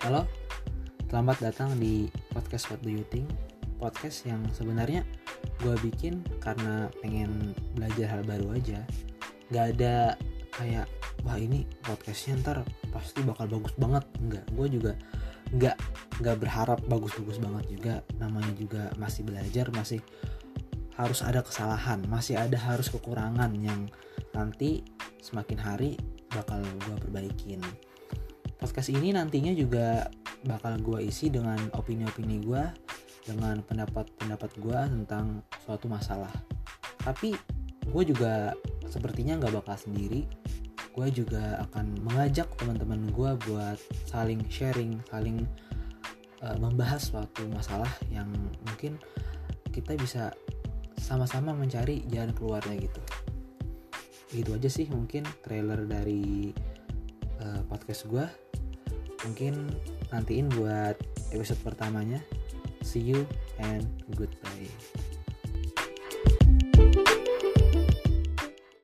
Selamat datang di podcast What Do You Think? Podcast yang sebenarnya gue bikin karena pengen belajar hal baru aja. Gak ada kayak wah ini podcastnya ntar pasti bakal bagus banget. Enggak, gue juga nggak nggak berharap bagus-bagus banget juga. Namanya juga masih belajar masih harus ada kesalahan masih ada harus kekurangan yang nanti semakin hari bakal gue perbaikin podcast ini nantinya juga bakal gue isi dengan opini-opini gue dengan pendapat-pendapat gue tentang suatu masalah tapi gue juga sepertinya nggak bakal sendiri gue juga akan mengajak teman-teman gue buat saling sharing, saling uh, membahas suatu masalah yang mungkin kita bisa sama-sama mencari jalan keluarnya gitu. Gitu aja sih mungkin trailer dari uh, podcast gue. Mungkin nantiin buat episode pertamanya. See you and goodbye.